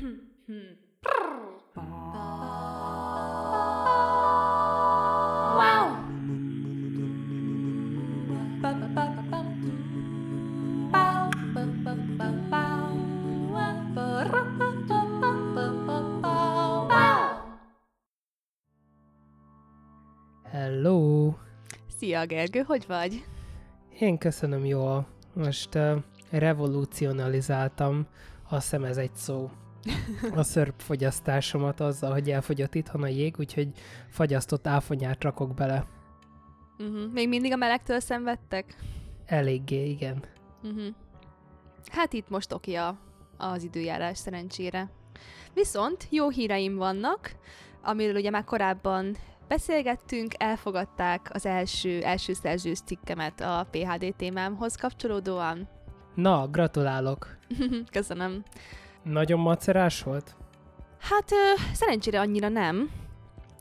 Hello! Szia Gergő, hogy vagy? Én köszönöm jól. Most uh, revolucionalizáltam, azt hiszem ez egy szó, a szörpfogyasztásomat azzal, hogy elfogyott itthon a jég, úgyhogy fagyasztott áfonyát rakok bele. Uh-huh. Még mindig a melegtől szenvedtek? Eléggé, igen. Uh-huh. Hát itt most oké a, az időjárás szerencsére. Viszont jó híreim vannak, amiről ugye már korábban beszélgettünk, elfogadták az első, első szerzős cikkemet a PHD témámhoz kapcsolódóan. Na, gratulálok! Köszönöm. Nagyon macerás volt? Hát ö, szerencsére annyira nem,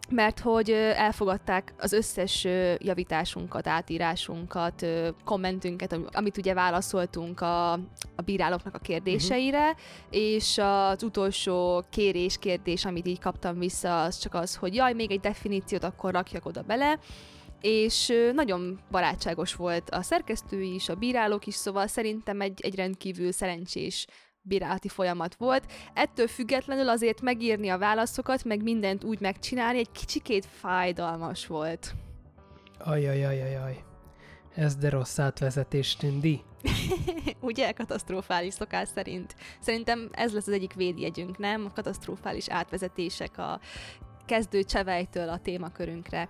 mert hogy ö, elfogadták az összes ö, javításunkat, átírásunkat, ö, kommentünket, amit ugye válaszoltunk a, a bírálóknak a kérdéseire, uh-huh. és az utolsó kérés, kérdés, amit így kaptam vissza, az csak az, hogy jaj, még egy definíciót akkor rakjak oda bele, és nagyon barátságos volt a szerkesztő is, a bírálók is, szóval szerintem egy, egy rendkívül szerencsés bírálati folyamat volt. Ettől függetlenül azért megírni a válaszokat, meg mindent úgy megcsinálni, egy kicsikét fájdalmas volt. Ajajajajaj. Ez de rossz átvezetés, Tündi. Ugye, katasztrofális szokás szerint. Szerintem ez lesz az egyik védjegyünk, nem? A katasztrofális átvezetések a kezdő csevejtől a témakörünkre.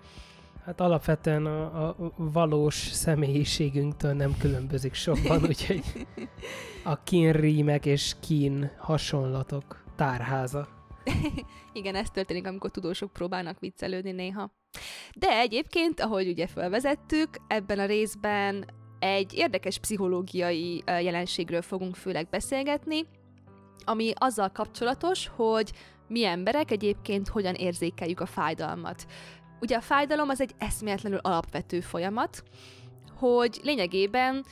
Hát alapvetően a, a valós személyiségünktől nem különbözik sokban, úgyhogy a kínrímek és kín hasonlatok tárháza. Igen, ez történik, amikor tudósok próbálnak viccelődni néha. De egyébként, ahogy ugye felvezettük, ebben a részben egy érdekes pszichológiai jelenségről fogunk főleg beszélgetni, ami azzal kapcsolatos, hogy mi emberek egyébként hogyan érzékeljük a fájdalmat. Ugye a fájdalom az egy eszméletlenül alapvető folyamat, hogy lényegében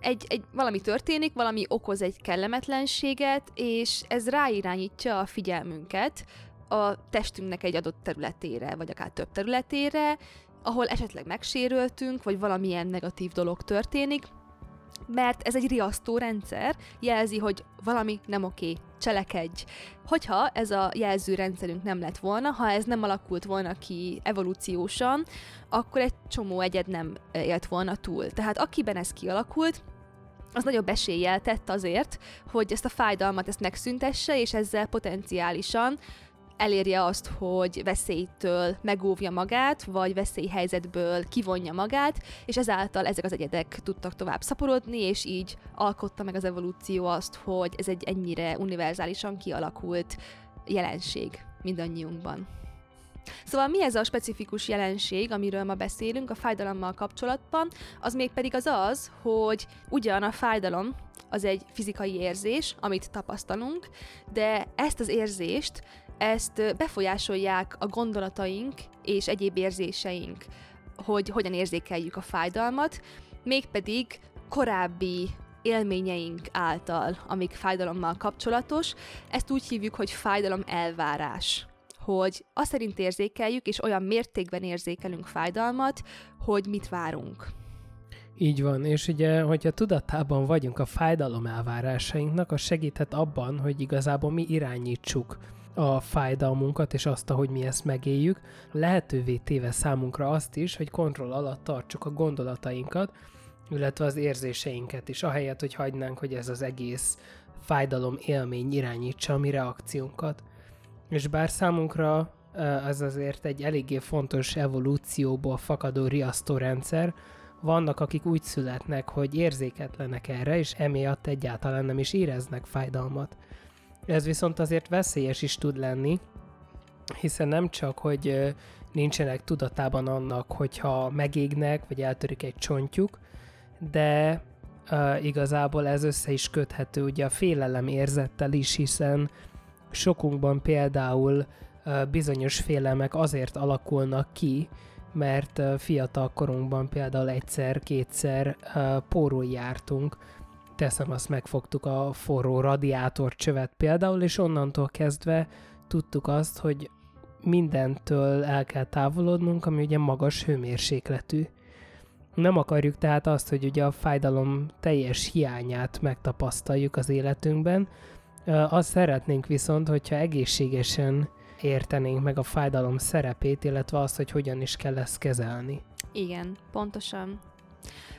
egy, egy, valami történik, valami okoz egy kellemetlenséget, és ez ráirányítja a figyelmünket a testünknek egy adott területére, vagy akár több területére, ahol esetleg megsérültünk, vagy valamilyen negatív dolog történik, mert ez egy riasztó rendszer, jelzi, hogy valami nem oké, cselekedj. Hogyha ez a jelzőrendszerünk nem lett volna, ha ez nem alakult volna ki evolúciósan, akkor egy csomó egyed nem élt volna túl. Tehát akiben ez kialakult, az nagyobb eséllyel tett azért, hogy ezt a fájdalmat ezt megszüntesse, és ezzel potenciálisan elérje azt, hogy veszélytől megóvja magát, vagy veszélyhelyzetből kivonja magát, és ezáltal ezek az egyedek tudtak tovább szaporodni, és így alkotta meg az evolúció azt, hogy ez egy ennyire univerzálisan kialakult jelenség mindannyiunkban. Szóval mi ez a specifikus jelenség, amiről ma beszélünk a fájdalommal kapcsolatban, az még pedig az az, hogy ugyan a fájdalom az egy fizikai érzés, amit tapasztalunk, de ezt az érzést ezt befolyásolják a gondolataink és egyéb érzéseink, hogy hogyan érzékeljük a fájdalmat, mégpedig korábbi élményeink által, amik fájdalommal kapcsolatos. Ezt úgy hívjuk, hogy fájdalom elvárás hogy azt szerint érzékeljük, és olyan mértékben érzékelünk fájdalmat, hogy mit várunk. Így van, és ugye, hogyha tudatában vagyunk a fájdalom elvárásainknak, az segíthet abban, hogy igazából mi irányítsuk a fájdalmunkat, és azt, ahogy mi ezt megéljük, lehetővé téve számunkra azt is, hogy kontroll alatt tartsuk a gondolatainkat, illetve az érzéseinket is, ahelyett, hogy hagynánk, hogy ez az egész fájdalom élmény irányítsa a mi reakciónkat. És bár számunkra ez azért egy eléggé fontos evolúcióból fakadó riasztórendszer, vannak, akik úgy születnek, hogy érzéketlenek erre, és emiatt egyáltalán nem is éreznek fájdalmat. Ez viszont azért veszélyes is tud lenni, hiszen nem csak, hogy nincsenek tudatában annak, hogyha megégnek, vagy eltörik egy csontjuk, de uh, igazából ez össze is köthető ugye a félelem érzettel is, hiszen sokunkban például uh, bizonyos félelmek azért alakulnak ki, mert uh, fiatal korunkban például egyszer-kétszer uh, pórul jártunk, teszem, azt megfogtuk a forró radiátorcsövet például, és onnantól kezdve tudtuk azt, hogy mindentől el kell távolodnunk, ami ugye magas hőmérsékletű. Nem akarjuk tehát azt, hogy ugye a fájdalom teljes hiányát megtapasztaljuk az életünkben, azt szeretnénk viszont, hogyha egészségesen értenénk meg a fájdalom szerepét, illetve azt, hogy hogyan is kell ezt kezelni. Igen, pontosan.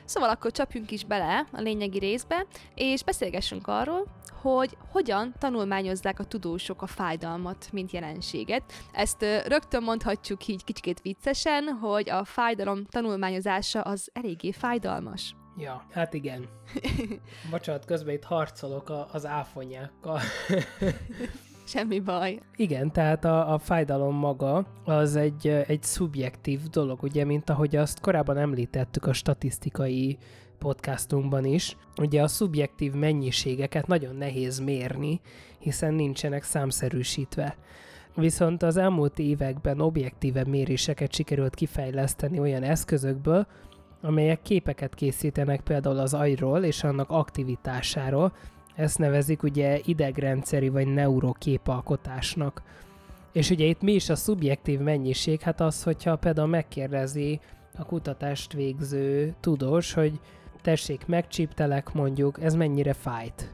Szóval akkor csapjunk is bele a lényegi részbe, és beszélgessünk arról, hogy hogyan tanulmányozzák a tudósok a fájdalmat, mint jelenséget. Ezt rögtön mondhatjuk így kicsit viccesen, hogy a fájdalom tanulmányozása az eléggé fájdalmas. Ja, hát igen. Bocsánat, közben itt harcolok a, az áfonyákkal. Semmi baj. Igen, tehát a, a fájdalom maga az egy, egy szubjektív dolog, ugye, mint ahogy azt korábban említettük a statisztikai podcastunkban is. Ugye a szubjektív mennyiségeket nagyon nehéz mérni, hiszen nincsenek számszerűsítve. Viszont az elmúlt években objektíve méréseket sikerült kifejleszteni olyan eszközökből, amelyek képeket készítenek például az agyról és annak aktivitásáról, ezt nevezik ugye idegrendszeri vagy neuroképalkotásnak. És ugye itt mi is a szubjektív mennyiség? Hát az, hogyha például megkérdezi a kutatást végző tudós, hogy tessék, megcsíptelek mondjuk, ez mennyire fájt.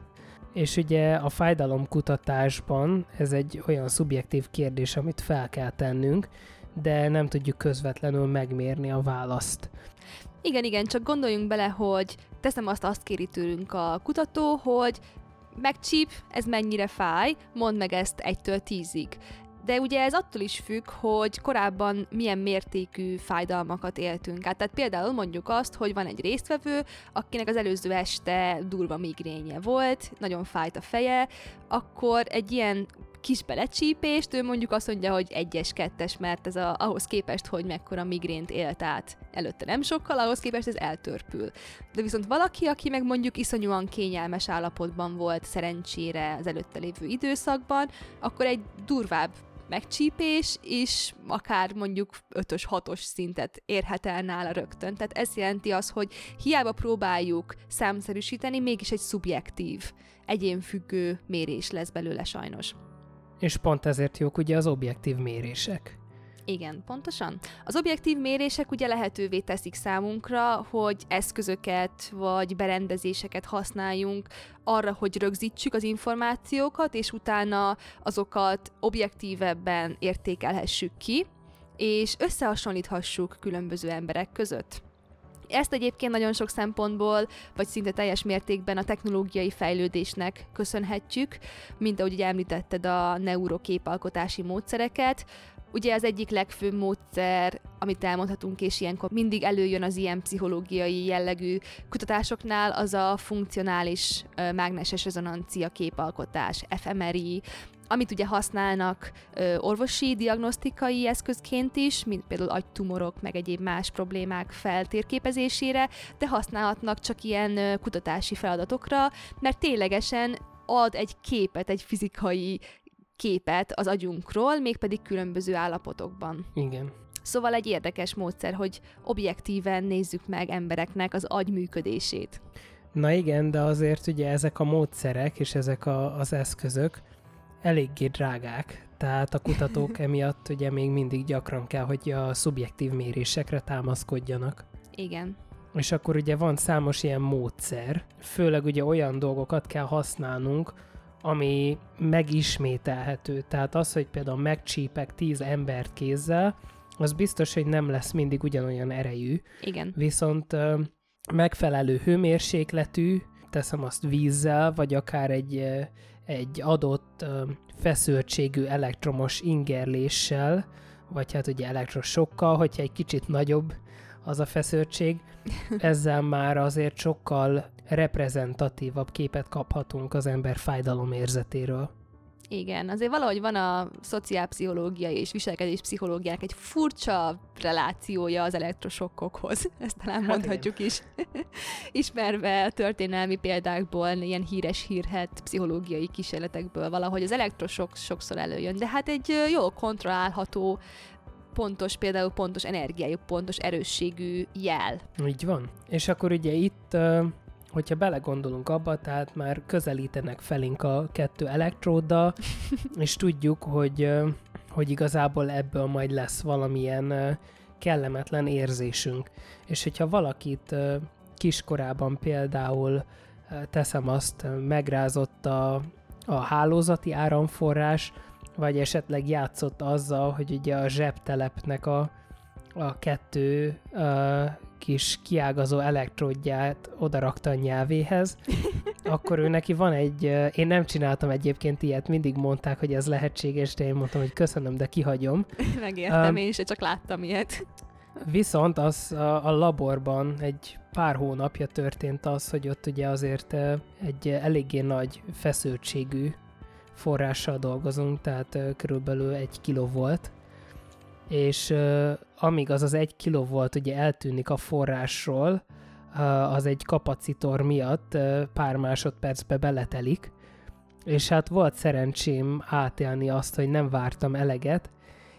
És ugye a fájdalomkutatásban ez egy olyan szubjektív kérdés, amit fel kell tennünk, de nem tudjuk közvetlenül megmérni a választ. Igen, igen, csak gondoljunk bele, hogy teszem azt, azt kéri tőlünk a kutató, hogy megcsíp, ez mennyire fáj, mondd meg ezt egytől tízig. De ugye ez attól is függ, hogy korábban milyen mértékű fájdalmakat éltünk át. Tehát például mondjuk azt, hogy van egy résztvevő, akinek az előző este durva migrénye volt, nagyon fájt a feje, akkor egy ilyen kis belecsípést, ő mondjuk azt mondja, hogy egyes, kettes, mert ez a, ahhoz képest, hogy mekkora migrént élt át előtte nem sokkal, ahhoz képest ez eltörpül. De viszont valaki, aki meg mondjuk iszonyúan kényelmes állapotban volt szerencsére az előtte lévő időszakban, akkor egy durvább megcsípés, és akár mondjuk 5-ös, 6-os szintet érhet el nála rögtön. Tehát ez jelenti az, hogy hiába próbáljuk számszerűsíteni, mégis egy szubjektív, egyénfüggő mérés lesz belőle sajnos. És pont ezért jók ugye az objektív mérések. Igen, pontosan. Az objektív mérések ugye lehetővé teszik számunkra, hogy eszközöket vagy berendezéseket használjunk arra, hogy rögzítsük az információkat, és utána azokat objektívebben értékelhessük ki, és összehasonlíthassuk különböző emberek között. Ezt egyébként nagyon sok szempontból, vagy szinte teljes mértékben a technológiai fejlődésnek köszönhetjük, mint ahogy ugye említetted a neuroképalkotási módszereket, Ugye az egyik legfőbb módszer, amit elmondhatunk, és ilyenkor mindig előjön az ilyen pszichológiai jellegű kutatásoknál, az a funkcionális mágneses rezonancia képalkotás, fMRI, amit ugye használnak ö, orvosi diagnosztikai eszközként is, mint például agytumorok, meg egyéb más problémák feltérképezésére, de használhatnak csak ilyen ö, kutatási feladatokra, mert ténylegesen ad egy képet, egy fizikai képet az agyunkról, mégpedig különböző állapotokban. Igen. Szóval egy érdekes módszer, hogy objektíven nézzük meg embereknek az agy működését. Na igen, de azért ugye ezek a módszerek és ezek a, az eszközök eléggé drágák, tehát a kutatók emiatt ugye még mindig gyakran kell, hogy a szubjektív mérésekre támaszkodjanak. Igen. És akkor ugye van számos ilyen módszer, főleg ugye olyan dolgokat kell használnunk, ami megismételhető. Tehát az, hogy például megcsípek tíz embert kézzel, az biztos, hogy nem lesz mindig ugyanolyan erejű. Igen. Viszont megfelelő hőmérsékletű, teszem azt vízzel, vagy akár egy, egy adott feszültségű elektromos ingerléssel, vagy hát ugye elektrosokkal, hogyha egy kicsit nagyobb az a feszültség, ezzel már azért sokkal reprezentatívabb képet kaphatunk az ember fájdalom érzetéről. Igen, azért valahogy van a szociálpszichológia és viselkedéspszichológiának egy furcsa relációja az elektrosokkokhoz. Ezt talán hát mondhatjuk igen. is. Ismerve történelmi példákból, ilyen híres hírhet pszichológiai kísérletekből valahogy az elektrosok sokszor előjön, de hát egy jól kontrollálható pontos, például pontos energiájú, pontos erősségű jel. Így van. És akkor ugye itt hogyha belegondolunk abba, tehát már közelítenek felénk a kettő elektróddal, és tudjuk, hogy, hogy igazából ebből majd lesz valamilyen kellemetlen érzésünk. És hogyha valakit kiskorában például teszem azt, megrázott a, a hálózati áramforrás, vagy esetleg játszott azzal, hogy ugye a zsebtelepnek a, a kettő uh, kis kiágazó elektródját odarakta a nyelvéhez, akkor ő neki van egy, én nem csináltam egyébként ilyet, mindig mondták, hogy ez lehetséges, de én mondtam, hogy köszönöm, de kihagyom. Megértem, um, én se csak láttam ilyet. Viszont az a, a laborban egy pár hónapja történt az, hogy ott ugye azért egy eléggé nagy feszültségű forrással dolgozunk, tehát körülbelül egy kiló és amíg az az egy kiló volt ugye eltűnik a forrásról, az egy kapacitor miatt pár másodpercbe beletelik, és hát volt szerencsém átélni azt, hogy nem vártam eleget,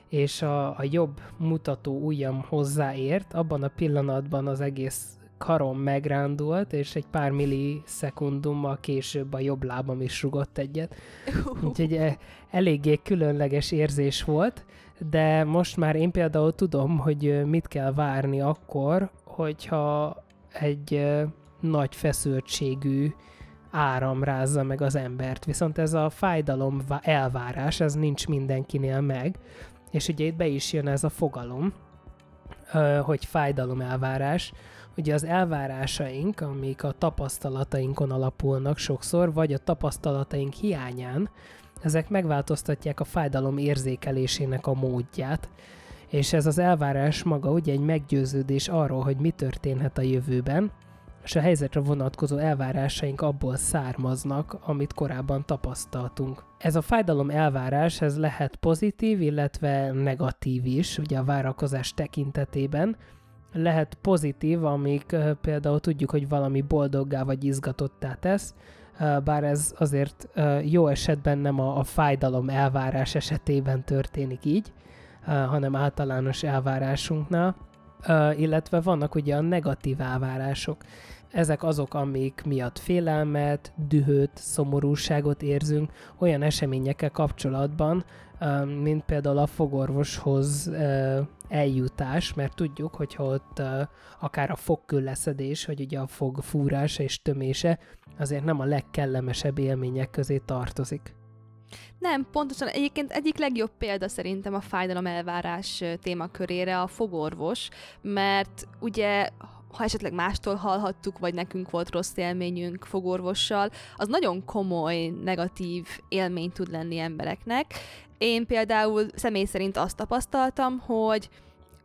és a, a jobb mutató ujjam hozzáért, abban a pillanatban az egész karom megrándult, és egy pár millisekundummal később a jobb lábam is rugott egyet. Úgyhogy e, eléggé különleges érzés volt, de most már én például tudom, hogy mit kell várni akkor, hogyha egy nagy feszültségű áram rázza meg az embert. Viszont ez a fájdalom elvárás, ez nincs mindenkinél meg, és ugye itt be is jön ez a fogalom, hogy fájdalom elvárás. Ugye az elvárásaink, amik a tapasztalatainkon alapulnak sokszor, vagy a tapasztalataink hiányán, ezek megváltoztatják a fájdalom érzékelésének a módját, és ez az elvárás maga ugye egy meggyőződés arról, hogy mi történhet a jövőben, és a helyzetre vonatkozó elvárásaink abból származnak, amit korábban tapasztaltunk. Ez a fájdalom elvárás, ez lehet pozitív, illetve negatív is, ugye a várakozás tekintetében. Lehet pozitív, amik például tudjuk, hogy valami boldoggá vagy izgatottá tesz, bár ez azért jó esetben nem a, a fájdalom elvárás esetében történik így, hanem általános elvárásunknál, illetve vannak ugye a negatív elvárások. Ezek azok, amik miatt félelmet, dühöt, szomorúságot érzünk olyan eseményekkel kapcsolatban, mint például a fogorvoshoz eljutás, mert tudjuk, hogyha ott akár a fogkőleszedés, vagy ugye a fog fúrása és tömése, azért nem a legkellemesebb élmények közé tartozik. Nem, pontosan. Egyébként egyik legjobb példa szerintem a fájdalom elvárás témakörére a fogorvos, mert ugye ha esetleg mástól hallhattuk, vagy nekünk volt rossz élményünk fogorvossal, az nagyon komoly, negatív élmény tud lenni embereknek. Én például személy szerint azt tapasztaltam, hogy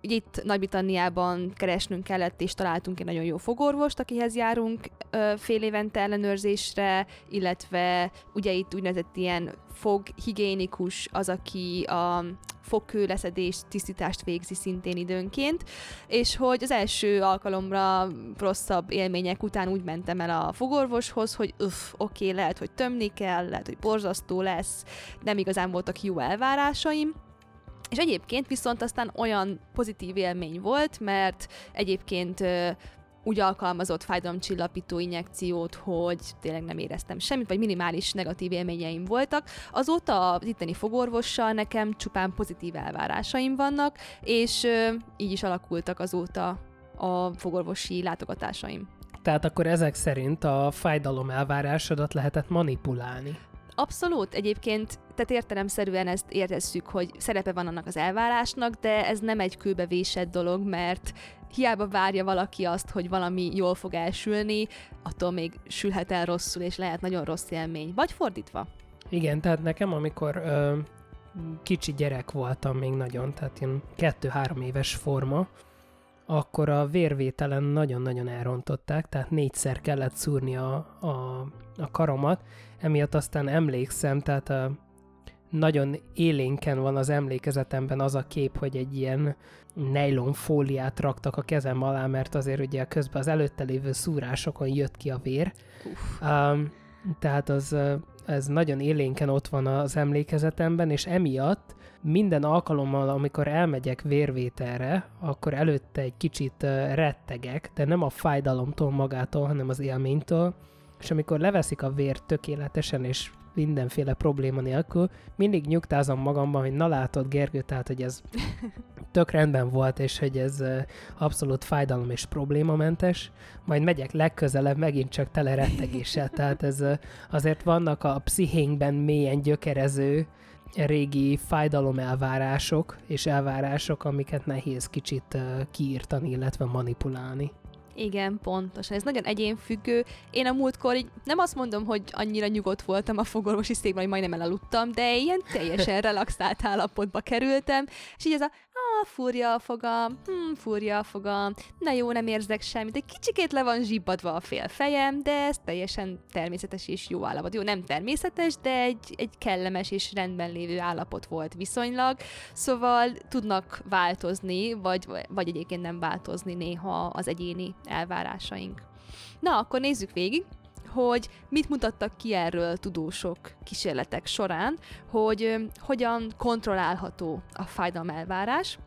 Ugye itt Nagy-Britanniában keresnünk kellett, és találtunk egy nagyon jó fogorvost, akihez járunk ö, fél évente ellenőrzésre, illetve ugye itt úgynevezett ilyen foghigiénikus az, aki a fogkőleszedést, tisztítást végzi szintén időnként, és hogy az első alkalomra rosszabb élmények után úgy mentem el a fogorvoshoz, hogy uff, oké, okay, lehet, hogy tömni kell, lehet, hogy borzasztó lesz, nem igazán voltak jó elvárásaim, és egyébként viszont aztán olyan pozitív élmény volt, mert egyébként úgy alkalmazott fájdalomcsillapító injekciót, hogy tényleg nem éreztem semmit, vagy minimális negatív élményeim voltak. Azóta az itteni fogorvossal nekem csupán pozitív elvárásaim vannak, és így is alakultak azóta a fogorvosi látogatásaim. Tehát akkor ezek szerint a fájdalom elvárásodat lehetett manipulálni. Abszolút, egyébként, tehát értelemszerűen ezt értesszük, hogy szerepe van annak az elvárásnak, de ez nem egy kőbevésett dolog, mert hiába várja valaki azt, hogy valami jól fog elsülni, attól még sülhet el rosszul, és lehet nagyon rossz élmény. Vagy fordítva. Igen, tehát nekem, amikor ö, kicsi gyerek voltam még nagyon, tehát ilyen kettő-három éves forma, akkor a vérvételen nagyon-nagyon elrontották, tehát négyszer kellett szúrni a, a, a karomat, emiatt aztán emlékszem, tehát a, nagyon élénken van az emlékezetemben az a kép, hogy egy ilyen nylon fóliát raktak a kezem alá, mert azért ugye közben az előtte lévő szúrásokon jött ki a vér. Um, Tehát az, ez nagyon élénken ott van az emlékezetemben, és emiatt minden alkalommal, amikor elmegyek vérvételre, akkor előtte egy kicsit rettegek, de nem a fájdalomtól magától, hanem az élménytől, és amikor leveszik a vért tökéletesen, és mindenféle probléma nélkül, mindig nyugtázom magamban, hogy na látod Gergő, tehát hogy ez tök rendben volt, és hogy ez abszolút fájdalom és problémamentes, majd megyek legközelebb megint csak tele rettegéssel, tehát ez azért vannak a pszichénkben mélyen gyökerező régi fájdalom elvárások és elvárások, amiket nehéz kicsit kiírtani, illetve manipulálni. Igen, pontosan. Ez nagyon egyénfüggő. Én a múltkor így nem azt mondom, hogy annyira nyugodt voltam a fogorvosi székben, hogy majdnem elaludtam, de ilyen teljesen relaxált állapotba kerültem, és így ez a ah, fúrja a fogam, hm, fúrja a fogam, na jó, nem érzek semmit, egy kicsikét le van zsibbadva a fél fejem, de ez teljesen természetes és jó állapot. Jó, nem természetes, de egy, egy kellemes és rendben lévő állapot volt viszonylag, szóval tudnak változni, vagy, vagy egyébként nem változni néha az egyéni elvárásaink. Na, akkor nézzük végig, hogy mit mutattak ki erről tudósok kísérletek során, hogy hogyan kontrollálható a fájdalmelvárás.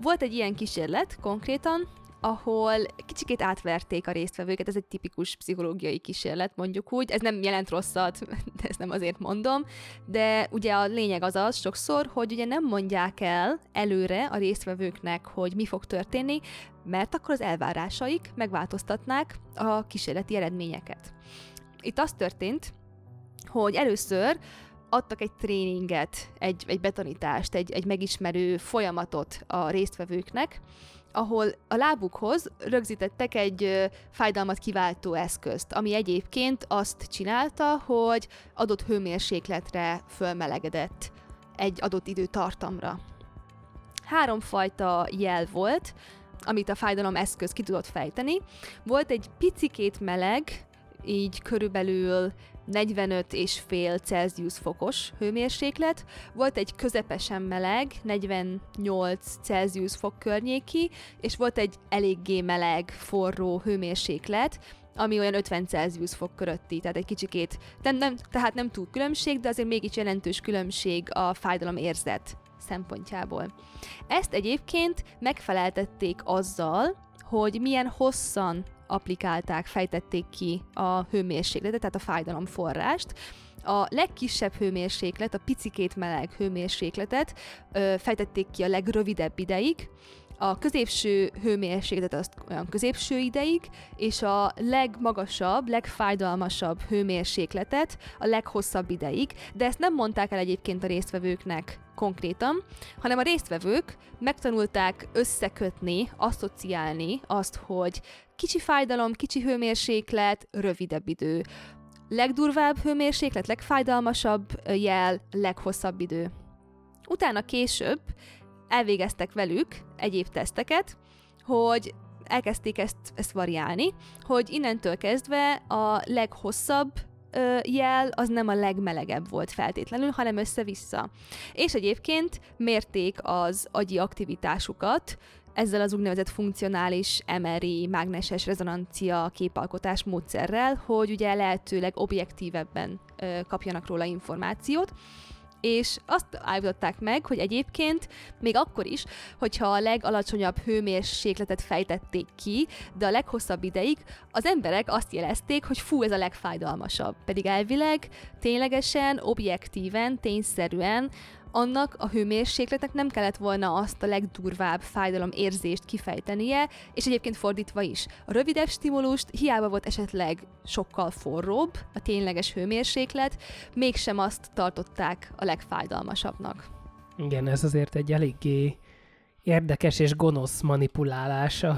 Volt egy ilyen kísérlet konkrétan, ahol kicsikét átverték a résztvevőket, ez egy tipikus pszichológiai kísérlet, mondjuk úgy, ez nem jelent rosszat, de ezt nem azért mondom, de ugye a lényeg az az sokszor, hogy ugye nem mondják el előre a résztvevőknek, hogy mi fog történni, mert akkor az elvárásaik megváltoztatnák a kísérleti eredményeket. Itt az történt, hogy először adtak egy tréninget, egy, egy betanítást, egy, egy megismerő folyamatot a résztvevőknek, ahol a lábukhoz rögzítettek egy fájdalmat kiváltó eszközt, ami egyébként azt csinálta, hogy adott hőmérsékletre fölmelegedett egy adott időtartamra. Háromfajta jel volt, amit a fájdalom eszköz ki tudott fejteni. Volt egy picikét meleg, így körülbelül 45 és fél Celsius fokos hőmérséklet, volt egy közepesen meleg, 48 Celsius fok környéki, és volt egy eléggé meleg, forró hőmérséklet, ami olyan 50 Celsius fok körötti, tehát egy kicsikét, nem, nem, tehát nem túl különbség, de azért mégis jelentős különbség a fájdalom érzet szempontjából. Ezt egyébként megfeleltették azzal, hogy milyen hosszan applikálták, fejtették ki a hőmérsékletet, tehát a fájdalom forrást. A legkisebb hőmérséklet, a picikét meleg hőmérsékletet ö, fejtették ki a legrövidebb ideig, a középső hőmérsékletet azt olyan középső ideig, és a legmagasabb, legfájdalmasabb hőmérsékletet a leghosszabb ideig, de ezt nem mondták el egyébként a résztvevőknek konkrétan, hanem a résztvevők megtanulták összekötni, asszociálni azt, hogy kicsi fájdalom, kicsi hőmérséklet, rövidebb idő. Legdurvább hőmérséklet, legfájdalmasabb jel, leghosszabb idő. Utána később elvégeztek velük egyéb teszteket, hogy elkezdték ezt, ezt variálni, hogy innentől kezdve a leghosszabb ö, jel az nem a legmelegebb volt feltétlenül, hanem össze-vissza. És egyébként mérték az agyi aktivitásukat, ezzel az úgynevezett funkcionális MRI mágneses rezonancia képalkotás módszerrel, hogy ugye lehetőleg objektívebben ö, kapjanak róla információt és azt állították meg, hogy egyébként még akkor is, hogyha a legalacsonyabb hőmérsékletet fejtették ki, de a leghosszabb ideig az emberek azt jelezték, hogy fú, ez a legfájdalmasabb. Pedig elvileg ténylegesen, objektíven, tényszerűen annak a hőmérsékletnek nem kellett volna azt a legdurvább fájdalom érzést kifejtenie, és egyébként fordítva is. A rövidebb stimulust hiába volt esetleg sokkal forróbb a tényleges hőmérséklet, mégsem azt tartották a legfájdalmasabbnak. Igen, ez azért egy eléggé érdekes és gonosz manipulálása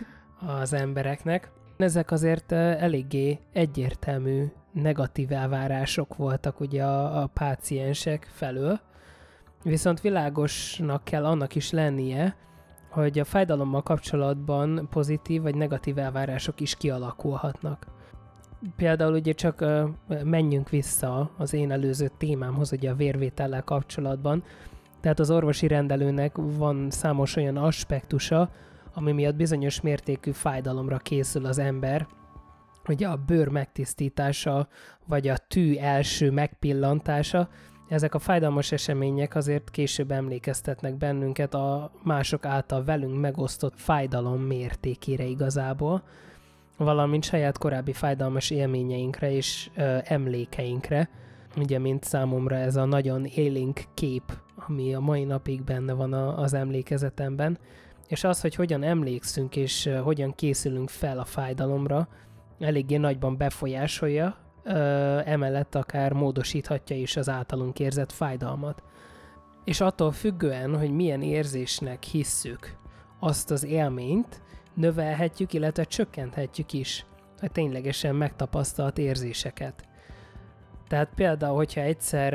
az embereknek. Ezek azért eléggé egyértelmű negatív elvárások voltak ugye a, a páciensek felől, Viszont világosnak kell annak is lennie, hogy a fájdalommal kapcsolatban pozitív vagy negatív elvárások is kialakulhatnak. Például ugye csak menjünk vissza az én előző témámhoz, ugye a vérvétellel kapcsolatban. Tehát az orvosi rendelőnek van számos olyan aspektusa, ami miatt bizonyos mértékű fájdalomra készül az ember, ugye a bőr megtisztítása, vagy a tű első megpillantása, ezek a fájdalmas események azért később emlékeztetnek bennünket a mások által velünk megosztott fájdalom mértékére igazából, valamint saját korábbi fájdalmas élményeinkre és ö, emlékeinkre, ugye, mint számomra ez a nagyon élénk kép, ami a mai napig benne van a, az emlékezetemben, és az, hogy hogyan emlékszünk és hogyan készülünk fel a fájdalomra, eléggé nagyban befolyásolja, emellett akár módosíthatja is az általunk érzett fájdalmat. És attól függően, hogy milyen érzésnek hisszük azt az élményt, növelhetjük, illetve csökkenthetjük is a ténylegesen megtapasztalt érzéseket. Tehát például, hogyha egyszer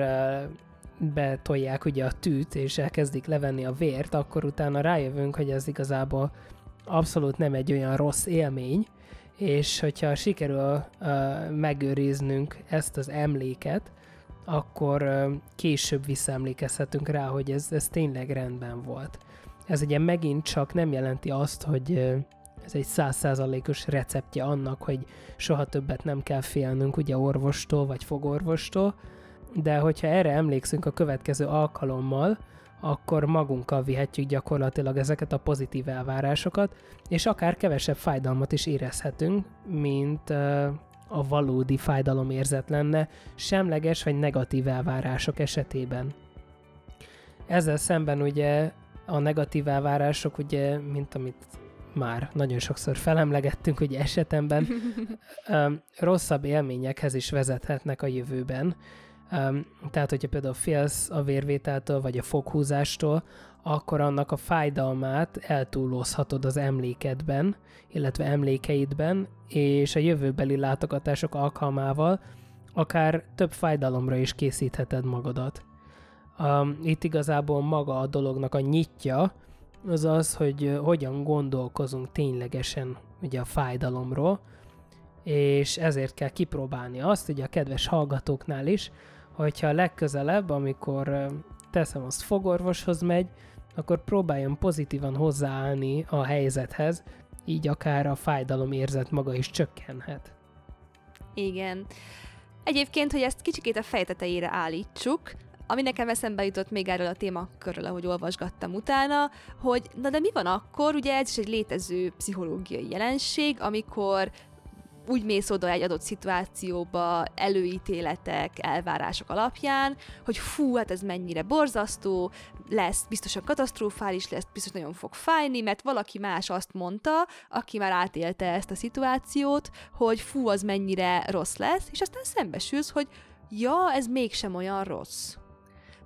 betolják ugye a tűt, és elkezdik levenni a vért, akkor utána rájövünk, hogy ez igazából abszolút nem egy olyan rossz élmény, és hogyha sikerül uh, megőriznünk ezt az emléket, akkor uh, később visszaemlékezhetünk rá, hogy ez, ez tényleg rendben volt. Ez ugye megint csak nem jelenti azt, hogy ez egy százszázalékos receptje annak, hogy soha többet nem kell félnünk ugye orvostól vagy fogorvostól, de hogyha erre emlékszünk a következő alkalommal, akkor magunkkal vihetjük gyakorlatilag ezeket a pozitív elvárásokat, és akár kevesebb fájdalmat is érezhetünk, mint a valódi fájdalomérzet lenne semleges vagy negatív elvárások esetében. Ezzel szemben ugye a negatív elvárások, ugye, mint amit már nagyon sokszor felemlegettünk, hogy esetemben rosszabb élményekhez is vezethetnek a jövőben. Um, tehát, hogyha például félsz a vérvételtől, vagy a foghúzástól, akkor annak a fájdalmát eltúlozhatod az emlékedben, illetve emlékeidben, és a jövőbeli látogatások alkalmával akár több fájdalomra is készítheted magadat. Itt igazából maga a dolognak a nyitja, az az, hogy hogyan gondolkozunk ténylegesen ugye a fájdalomról, és ezért kell kipróbálni azt, ugye a kedves hallgatóknál is, hogyha legközelebb, amikor teszem azt fogorvoshoz megy, akkor próbáljon pozitívan hozzáállni a helyzethez, így akár a fájdalom érzet maga is csökkenhet. Igen. Egyébként, hogy ezt kicsikét a fejtetejére állítsuk, ami nekem eszembe jutott még erről a témakörről, ahogy olvasgattam utána, hogy na de mi van akkor, ugye ez is egy létező pszichológiai jelenség, amikor úgy mész oda egy adott szituációba előítéletek, elvárások alapján, hogy fú, hát ez mennyire borzasztó, lesz, biztosan katasztrofális lesz, biztos nagyon fog fájni, mert valaki más azt mondta, aki már átélte ezt a szituációt, hogy fú, az mennyire rossz lesz, és aztán szembesülsz, hogy ja, ez mégsem olyan rossz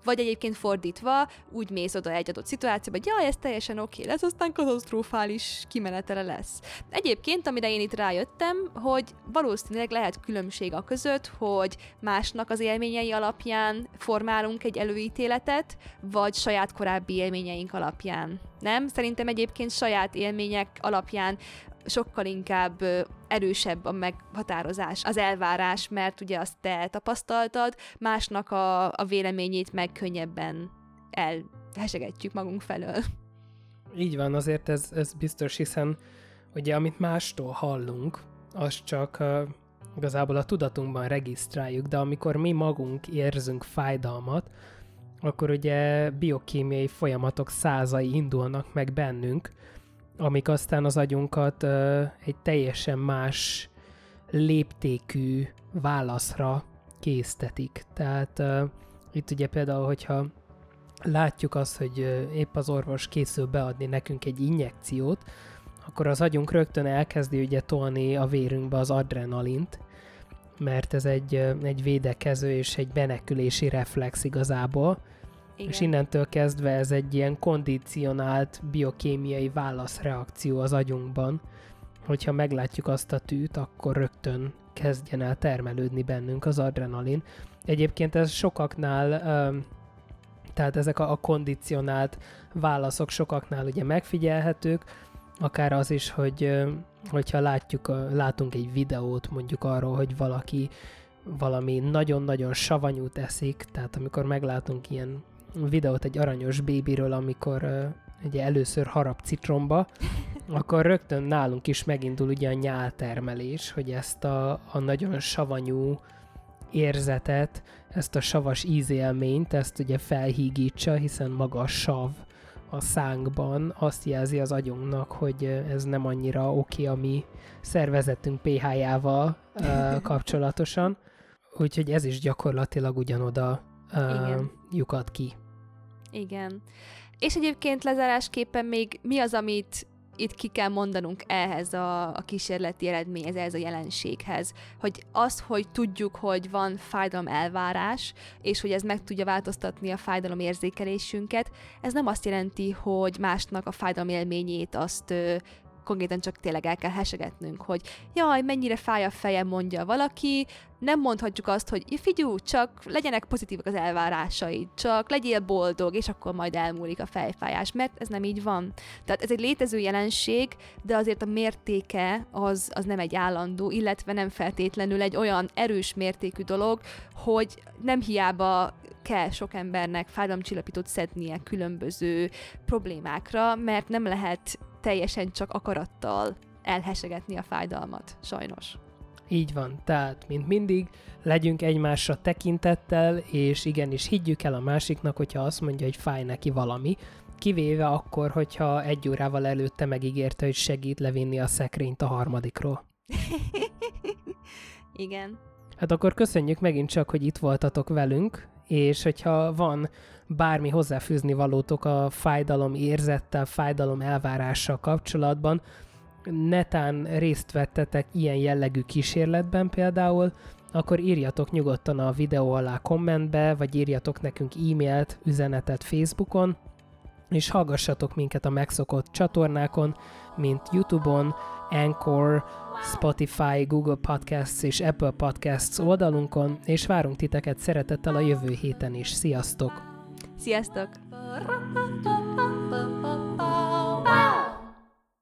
vagy egyébként fordítva, úgy mész oda egy adott szituációba, hogy jaj, ez teljesen oké okay lesz, aztán katasztrofális kimenetele lesz. Egyébként, amire én itt rájöttem, hogy valószínűleg lehet különbség a között, hogy másnak az élményei alapján formálunk egy előítéletet, vagy saját korábbi élményeink alapján. Nem? Szerintem egyébként saját élmények alapján sokkal inkább erősebb a meghatározás, az elvárás, mert ugye azt te tapasztaltad, másnak a, a véleményét meg könnyebben elhesegetjük magunk felől. Így van, azért ez, ez biztos, hiszen ugye amit mástól hallunk, az csak uh, igazából a tudatunkban regisztráljuk, de amikor mi magunk érzünk fájdalmat, akkor ugye biokémiai folyamatok százai indulnak meg bennünk, amik aztán az agyunkat uh, egy teljesen más léptékű válaszra késztetik. Tehát uh, itt ugye például, hogyha látjuk azt, hogy uh, épp az orvos készül beadni nekünk egy injekciót, akkor az agyunk rögtön elkezdi ugye tolni a vérünkbe az adrenalint, mert ez egy, egy védekező és egy benekülési reflex igazából, igen. És innentől kezdve ez egy ilyen kondicionált biokémiai válaszreakció az agyunkban, hogyha meglátjuk azt a tűt, akkor rögtön kezdjen el termelődni bennünk az adrenalin. Egyébként ez sokaknál, tehát ezek a, kondicionált válaszok sokaknál ugye megfigyelhetők, akár az is, hogy hogyha látjuk, látunk egy videót mondjuk arról, hogy valaki valami nagyon-nagyon savanyút eszik, tehát amikor meglátunk ilyen videót egy aranyos bébiről, amikor uh, ugye először harap citromba, akkor rögtön nálunk is megindul ugye a nyáltermelés, hogy ezt a, a nagyon savanyú érzetet, ezt a savas ízélményt, ezt ugye felhígítsa, hiszen maga a sav a szánkban azt jelzi az agyunknak, hogy ez nem annyira oké a mi szervezetünk pH-jával uh, kapcsolatosan. Úgyhogy ez is gyakorlatilag ugyanoda uh, lyukad ki. Igen. És egyébként lezárásképpen még mi az, amit itt ki kell mondanunk ehhez a, a kísérleti eredményhez, ehhez a jelenséghez, hogy az, hogy tudjuk, hogy van fájdalom elvárás, és hogy ez meg tudja változtatni a fájdalom érzékelésünket, ez nem azt jelenti, hogy másnak a fájdalom élményét azt konkrétan csak tényleg el kell hesegetnünk, hogy jaj, mennyire fáj a fejem, mondja valaki, nem mondhatjuk azt, hogy figyú, csak legyenek pozitívak az elvárásaid, csak legyél boldog, és akkor majd elmúlik a fejfájás, mert ez nem így van. Tehát ez egy létező jelenség, de azért a mértéke az, az nem egy állandó, illetve nem feltétlenül egy olyan erős mértékű dolog, hogy nem hiába kell sok embernek fájdalomcsillapítót szednie különböző problémákra, mert nem lehet teljesen csak akarattal elhesegetni a fájdalmat, sajnos. Így van, tehát, mint mindig, legyünk egymásra tekintettel, és igenis higgyük el a másiknak, hogyha azt mondja, hogy fáj neki valami, kivéve akkor, hogyha egy órával előtte megígérte, hogy segít levinni a szekrényt a harmadikról. Igen. Hát akkor köszönjük megint csak, hogy itt voltatok velünk, és hogyha van bármi hozzáfűzni valótok a fájdalom érzettel, fájdalom elvárással kapcsolatban, netán részt vettetek ilyen jellegű kísérletben például, akkor írjatok nyugodtan a videó alá kommentbe, vagy írjatok nekünk e-mailt, üzenetet Facebookon, és hallgassatok minket a megszokott csatornákon, mint YouTube-on, Anchor, Spotify, Google Podcasts és Apple Podcasts oldalunkon, és várunk titeket szeretettel a jövő héten is. Sziasztok! Sziasztok!